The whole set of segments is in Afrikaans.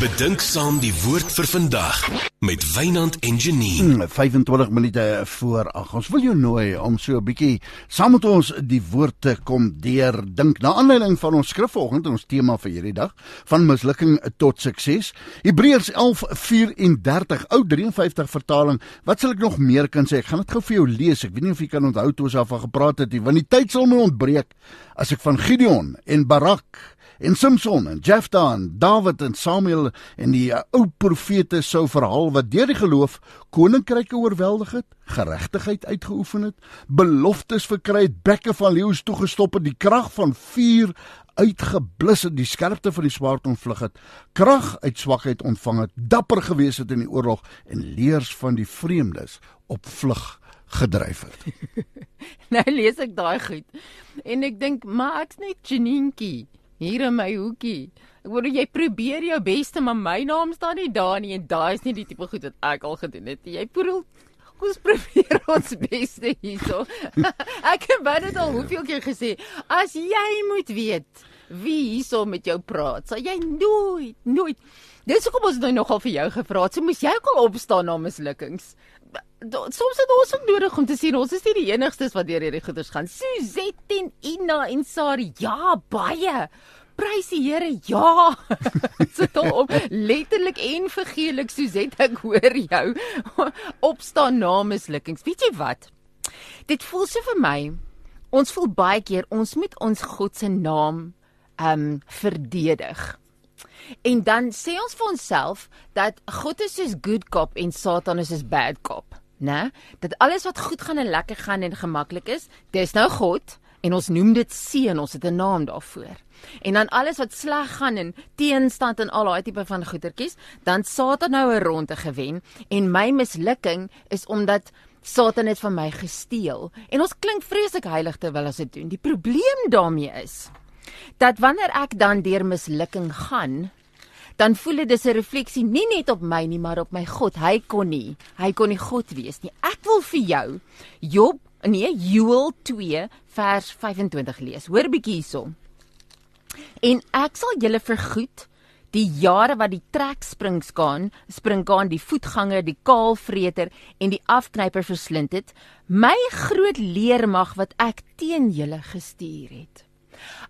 Bedink saam die woord vir vandag met Wynand en Janine. 25 minute voor 8. Ons wil jou nooi om so 'n bietjie saam met ons die woord te kom deur dink na aanleiding van ons skrif vanoggend ons tema vir hierdie dag van mislukking tot sukses. Hebreërs 11:34 ou 53 vertaling. Wat sal ek nog meer kan sê? Ek gaan dit gou vir jou lees. Ek weet nie of jy kan onthou toe ons af gepraat het nie, want die tyd sal my ontbreek as ek van Gideon en Barak en Samson en Jephthah en Dawid en Samuel en die uh, ou profete sou verhaal wat deur die geloof koninkryke oorweldig het, geregtigheid uitgeoefen het, beloftes verkry het, bekke van leeu's toegestop het, die krag van vuur uitgeblus het, die skerpte van die swaard ontvlug het, krag uit swakheid ontvang het, dapper gewees het in die oorlog en leers van die vreemdes op vlug gedryf het. nou lees ek daai goed en ek dink maar ek's net Janientjie hier in my hoekie. Ek wou jy probeer jou beste, maar my naam staan nie daar nie en daai is nie die tipe goed wat ek al gedoen het. Jy probeer ons probeer ons beste hierso. ek het baie al hoeveel keer gesê, as jy moet weet wie hierso met jou praat, sal jy nooit, nooit. Dis hoekom ons nou nogal vir jou gevra het. So moes jy ook al opstaan na mislukkings. Soms het ons ook nodig om te sien ons is nie die enigstes wat deur hierdie goeders gaan. Suzette en Ina en Sari, ja, baie. Prys die Here, ja. Sit hom op letterlik en vergeelik Suzette, ek hoor jou. Opstaan na mislukkings. Weet jy wat? Dit voel so vir my. Ons voel baie keer ons moet ons God se naam ehm um, verdedig. En dan sê ons vir onsself dat God is soos good cop en Satan is soos bad cop, né? Dat alles wat goed gaan en lekker gaan en gemaklik is, dis nou God en ons noem dit seën, ons het 'n naam daarvoor. En dan alles wat sleg gaan en teenstand en al daai tipe van goetertjies, dan Satan nou 'n ronde gewen en my mislukking is omdat Satan het van my gesteel. En ons klink vreeslik heilig terwyl ons dit doen. Die probleem daarmee is dat wanneer ek dan deur mislukking gaan, dan voel dit dis 'n refleksie nie net op my nie, maar op my God. Hy kon nie, hy kon nie God wees nie. Ek wil vir jou Job, nee, Joel 2 vers 25 lees. Hoor bietjie hierso. En ek sal julle vergoed die jare wat die trekspringskaan, springkaan, die voetganger, die kaalvreter en die afknyper verslind het, my groot leermag wat ek teen julle gestuur het.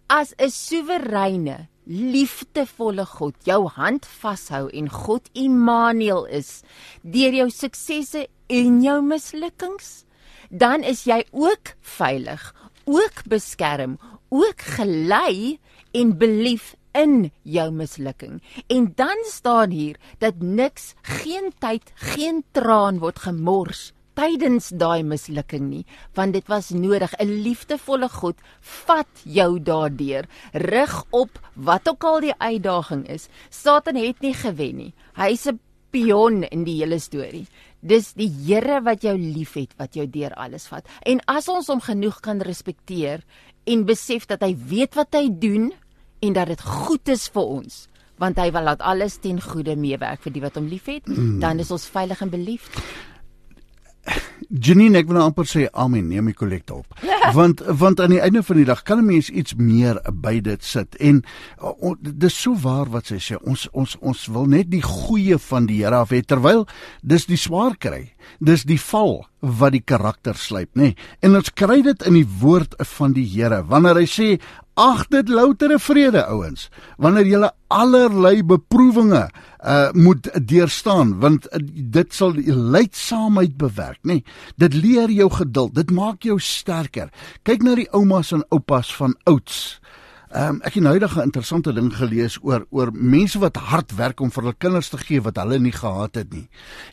As 'n soewereine liefdevolle God jou hand vashou en God Immanuel is deur jou suksesse en jou mislukkings, dan is jy ook veilig, ook beskerm, ook gelei en belief in jou mislukking. En dan staan hier dat niks, geen tyd, geen traan word gemors tydens daai mislukking nie, want dit was nodig. 'n Liefdevolle God vat jou daardeur, rig op wat ook al die uitdaging is. Satan het nie gewen nie. Hy's 'n pion in die hele storie. Dis die Here wat jou liefhet, wat jou deur alles vat. En as ons hom genoeg kan respekteer en besef dat hy weet wat hy doen en dat dit goed is vir ons, want hy wil laat alles ten goeie meewerk vir die wat hom liefhet, mm. dan is ons veilig en beliefd. Janine, ek wil nou amper sê amen, neem die kollekte op. Want want aan die einde van die dag kan 'n mens iets meer by dit sit. En o, dis so waar wat sy sê. Ons ons ons wil net die goeie van die Here af hê terwyl dis die swaar kry. Dis die val wat die karakter slyp, nê? Nee. En ons kry dit in die woord van die Here. Wanneer hy sê ag dit loutere vrede ouens wanneer jy allerlei beproewinge uh moet deurstaan want uh, dit sal leidsaamheid bewerk nê? Nee, dit leer jou geduld dit maak jou sterker. Kyk na die oumas en oupas van ouds Ehm um, ek het nou 'n interessante ding gelees oor oor mense wat hard werk om vir hulle kinders te gee wat hulle nie gehad het nie.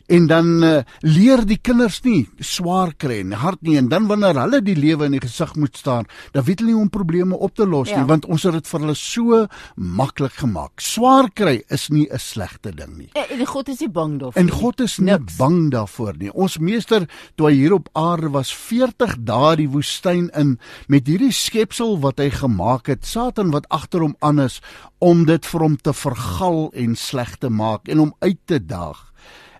En dan uh, leer die kinders nie swaar kry en hard nie en dan wanneer hulle die lewe in die gesig moet staan, dan weet hulle nie om probleme op te los ja. nie want ons het dit vir hulle so maklik gemaak. Swaar kry is nie 'n slegte ding nie. En God is nie bang daarvoor. En God is nie Niks. bang daarvoor nie. Ons meester toe hy hier op aarde was 40 dae die woestyn in met hierdie skepsel wat hy gemaak het. Satan wat agter hom aan is om dit vir hom te vergal en sleg te maak en hom uit te daag.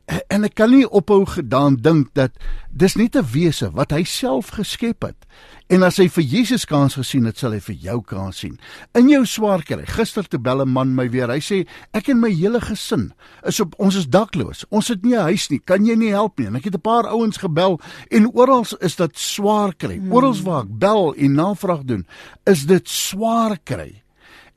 En, ek kan nie ophou gedaan dink dat dis net 'n wese wat hy self geskep het. En as hy vir Jesus kans gesien het, sal hy vir jou kans sien. In jou swaar kry. Gister te bel 'n man my weer. Hy sê ek en my hele gesin is op ons is dakloos. Ons het nie 'n huis nie. Kan jy nie help nie? En ek het 'n paar ouens gebel en oral is dit swaar kry. Oral waar ek bel en navraag doen, is dit swaar kry.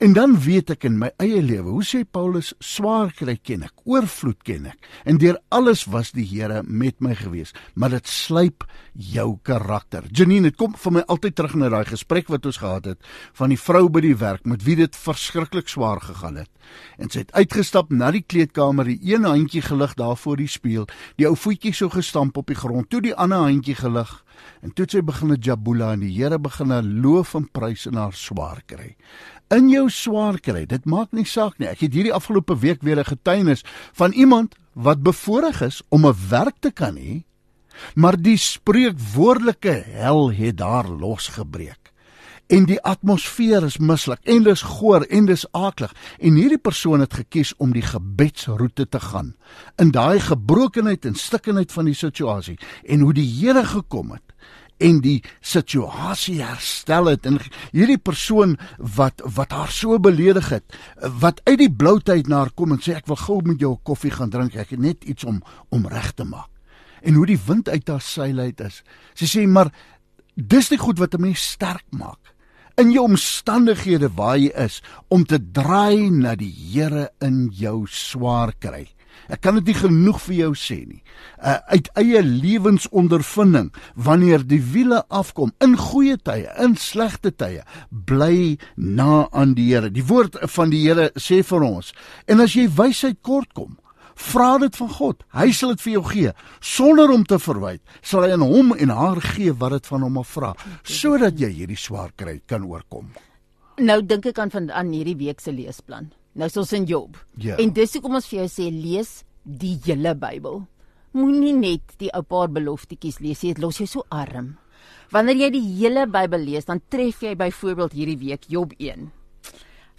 En dan weet ek in my eie lewe, hoe sê Paulus, swaar kry ken ek, oorvloed ken ek. En deur alles was die Here met my gewees, maar dit slyp jou karakter. Janine, dit kom vir my altyd terug na daai gesprek wat ons gehad het van die vrou by die werk met wie dit verskriklik swaar gegaan het. En sy het uitgestap na die kleedkamer, die een handjie gelig daar voor die spieël, die ou voetjie so gestamp op die grond, toe die ander handjie gelig en toe sy begin 'n jabula en die Here begin 'n loof en prys in haar swaar kry in jou swaar kry. Dit maak nie saak nie. Ek het hierdie afgelope week weer 'n getuienis van iemand wat bevoorreg is om 'n werk te kan hê, maar die spreekwoordelike hel het daar losgebreek. En die atmosfeer is mislik en dis goor en dis aaklig en hierdie persoon het gekies om die gebedsroete te gaan in daai gebrokenheid en stikkenheid van die situasie en hoe die Here gekom het en die situasie herstel het. En hierdie persoon wat wat haar so beledig het wat uit die bloutheid na haar kom en sê ek wil gou met jou 'n koffie gaan drink. Ek het net iets om om reg te maak. En hoe die wind uit haar seil uit is. Sy sê maar dis die goed wat 'n mens sterk maak. In jou omstandighede waar jy is om te draai na die Here in jou swaar kry Ek kan dit nie genoeg vir jou sê nie. Uh, uit eie lewensondervinding, wanneer die wiele afkom in goeie tye, in slegte tye, bly na aan die Here. Die woord van die Here sê vir ons, en as jy wysheid kort kom, vra dit van God. Hy sal dit vir jou gee sonder om te verwyd. Sal hy aan hom en haar gee wat dit van hom af vra, sodat jy hierdie swaar kry kan oorkom. Nou dink ek aan van aan hierdie week se leesplan. Nou is ons in Job. Ja. En dis hoekom ons vir jou sê lees die hele Bybel. Moenie net die ou paar beloftetjies lees nie, dit los jou so arm. Wanneer jy die hele Bybel lees, dan tref jy byvoorbeeld hierdie week Job 1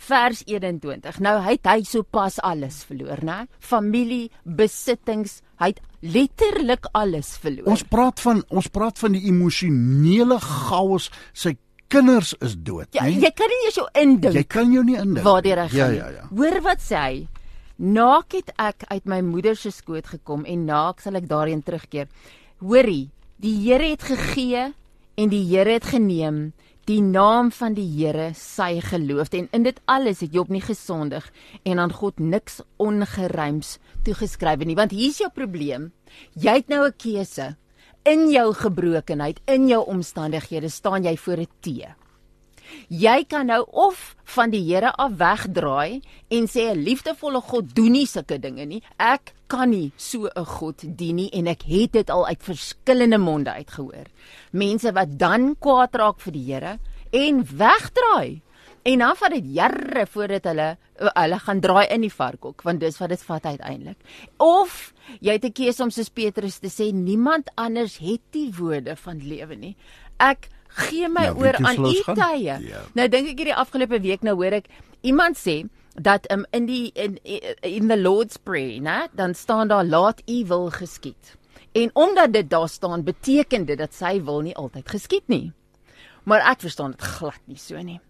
vers 21. Nou hy het hy sopas alles verloor, né? Familie, besittings, hy het letterlik alles verloor. Ons praat van ons praat van die emosionele chaos sy kinders is dood, ja, nee? jy kan nie eens jou indink. Jy kan jou nie indink. Waar jy reg Ja, gaan. ja, ja. Hoor wat sê hy? Naak het ek uit my moeder se skoot gekom en naak sal ek daarheen terugkeer. Hoorie, die Here het gegee en die Here het geneem. Die naam van die Here sy geloof en in dit alles het Job nie gesondig en aan God niks ongeruims toegeskryf nie want hier's jou probleem jy het nou 'n keuse in jou gebrokenheid in jou omstandighede staan jy voor 'n T Jy kan nou of van die Here af wegdraai en sê 'n liefdevolle God doen nie sulke dinge nie. Ek kan nie so 'n God dien nie en ek het dit al uit verskillende monde uitgehoor. Mense wat dan kwaad raak vir die Here en wegdraai. En dan vat dit jare voordat hulle hulle gaan draai in die varkhok want dis wat dit vat uiteindelik. Of jy het 'n keuse om soos Petrus te sê niemand anders het die woorde van lewe nie. Ek gee my Ja, oor aan u tye. Ja. Nou dink ek hierdie afgelope week nou hoor ek iemand sê dat um, in die in in the Lord's prayer, né, dan staan daar laat u wil geskied. En omdat dit daar staan, beteken dit dat sy wil nie altyd geskied nie. Maar ek verstaan dit glad nie so nie.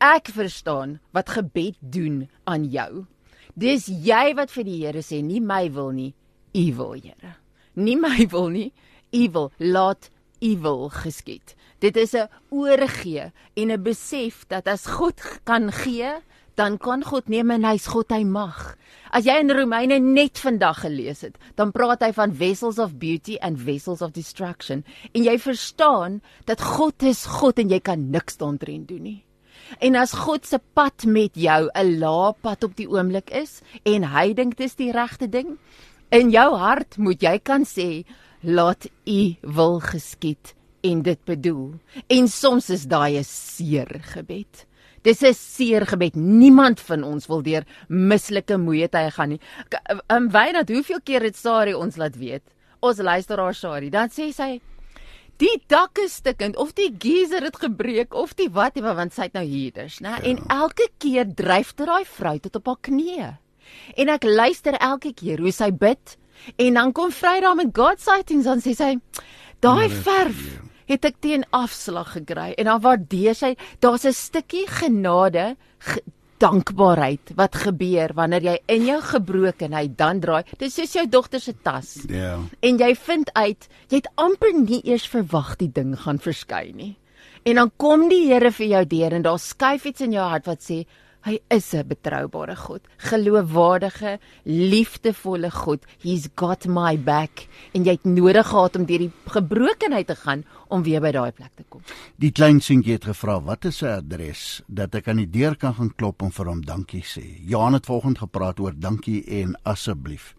Ek verstaan wat gebed doen aan jou. Dis jy wat vir die Here sê, nie my wil nie, u wil, Here. Nie my wil nie, u wil. Laat u wil geskied. Dit is 'n oorgee en 'n besef dat as God kan gee, dan kan God neem en hy's God hy mag. As jy in Romeine net vandag gelees het, dan praat hy van vessels of beauty and vessels of destruction en jy verstaan dat God is God en jy kan niks daarin doen nie. En as God se pad met jou 'n lae pad op die oomblik is en hy dink dis die regte ding, in jou hart moet jy kan sê laat u wil geskied en dit bedoel. En soms is daai 'n seer gebed. Dis 'n seer gebed. Niemand van ons wil deur mislike moeë tye gaan nie. Ehm Wynand, hoeveel keer het Sari ons laat weet? Ons luisteraar Sari, dan sê sy die dak is stukkend of die geyser het gebreek of die wat want sy het nou huurders, né? Ja. En elke keer dryf dit daai vrou tot op haar knieë. En ek luister elke keer hoe sy bid En dan kom Vrydag met God sightings dan sê sy daai verf het ek teen afslag gekry en dan waardeer sy daar's 'n stukkie genade ge, dankbaarheid wat gebeur wanneer jy in jou gebrokenheid dan draai. Dis soos jou dogter se tas. Ja. en jy vind uit jy het amper nie eers verwag die ding gaan verskyn nie. En dan kom die Here vir jou deur en daar skuif iets in jou hart wat sê hy is 'n betroubare God geloofwaardige liefdevolle God he's got my back en jy het nodig gehad om deur die gebrokenheid te gaan om weer by daai plek te kom Die klein seentjie het gevra wat is sy adres dat ek aan die deur kan gaan klop en vir hom dankie sê. Johan het vanoggend gepraat oor dankie en asseblief.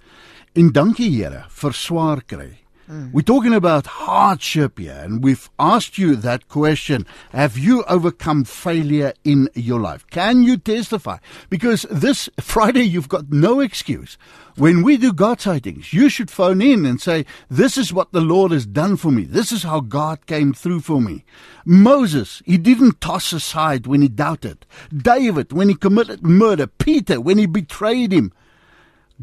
En dankie Here vir swaar kry. Mm. We're talking about hardship here, and we've asked you that question. Have you overcome failure in your life? Can you testify? Because this Friday, you've got no excuse. When we do God sightings, you should phone in and say, This is what the Lord has done for me. This is how God came through for me. Moses, he didn't toss aside when he doubted. David, when he committed murder. Peter, when he betrayed him.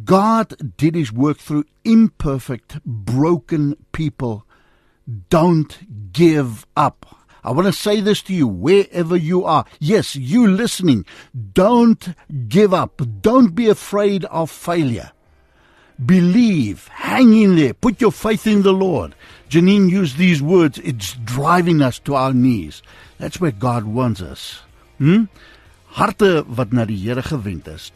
God did his work through imperfect, broken people. Don't give up. I want to say this to you wherever you are. Yes, you listening. Don't give up. Don't be afraid of failure. Believe. Hang in there. Put your faith in the Lord. Janine used these words. It's driving us to our knees. That's where God wants us. Hm? Harte wat na die Here gewend is.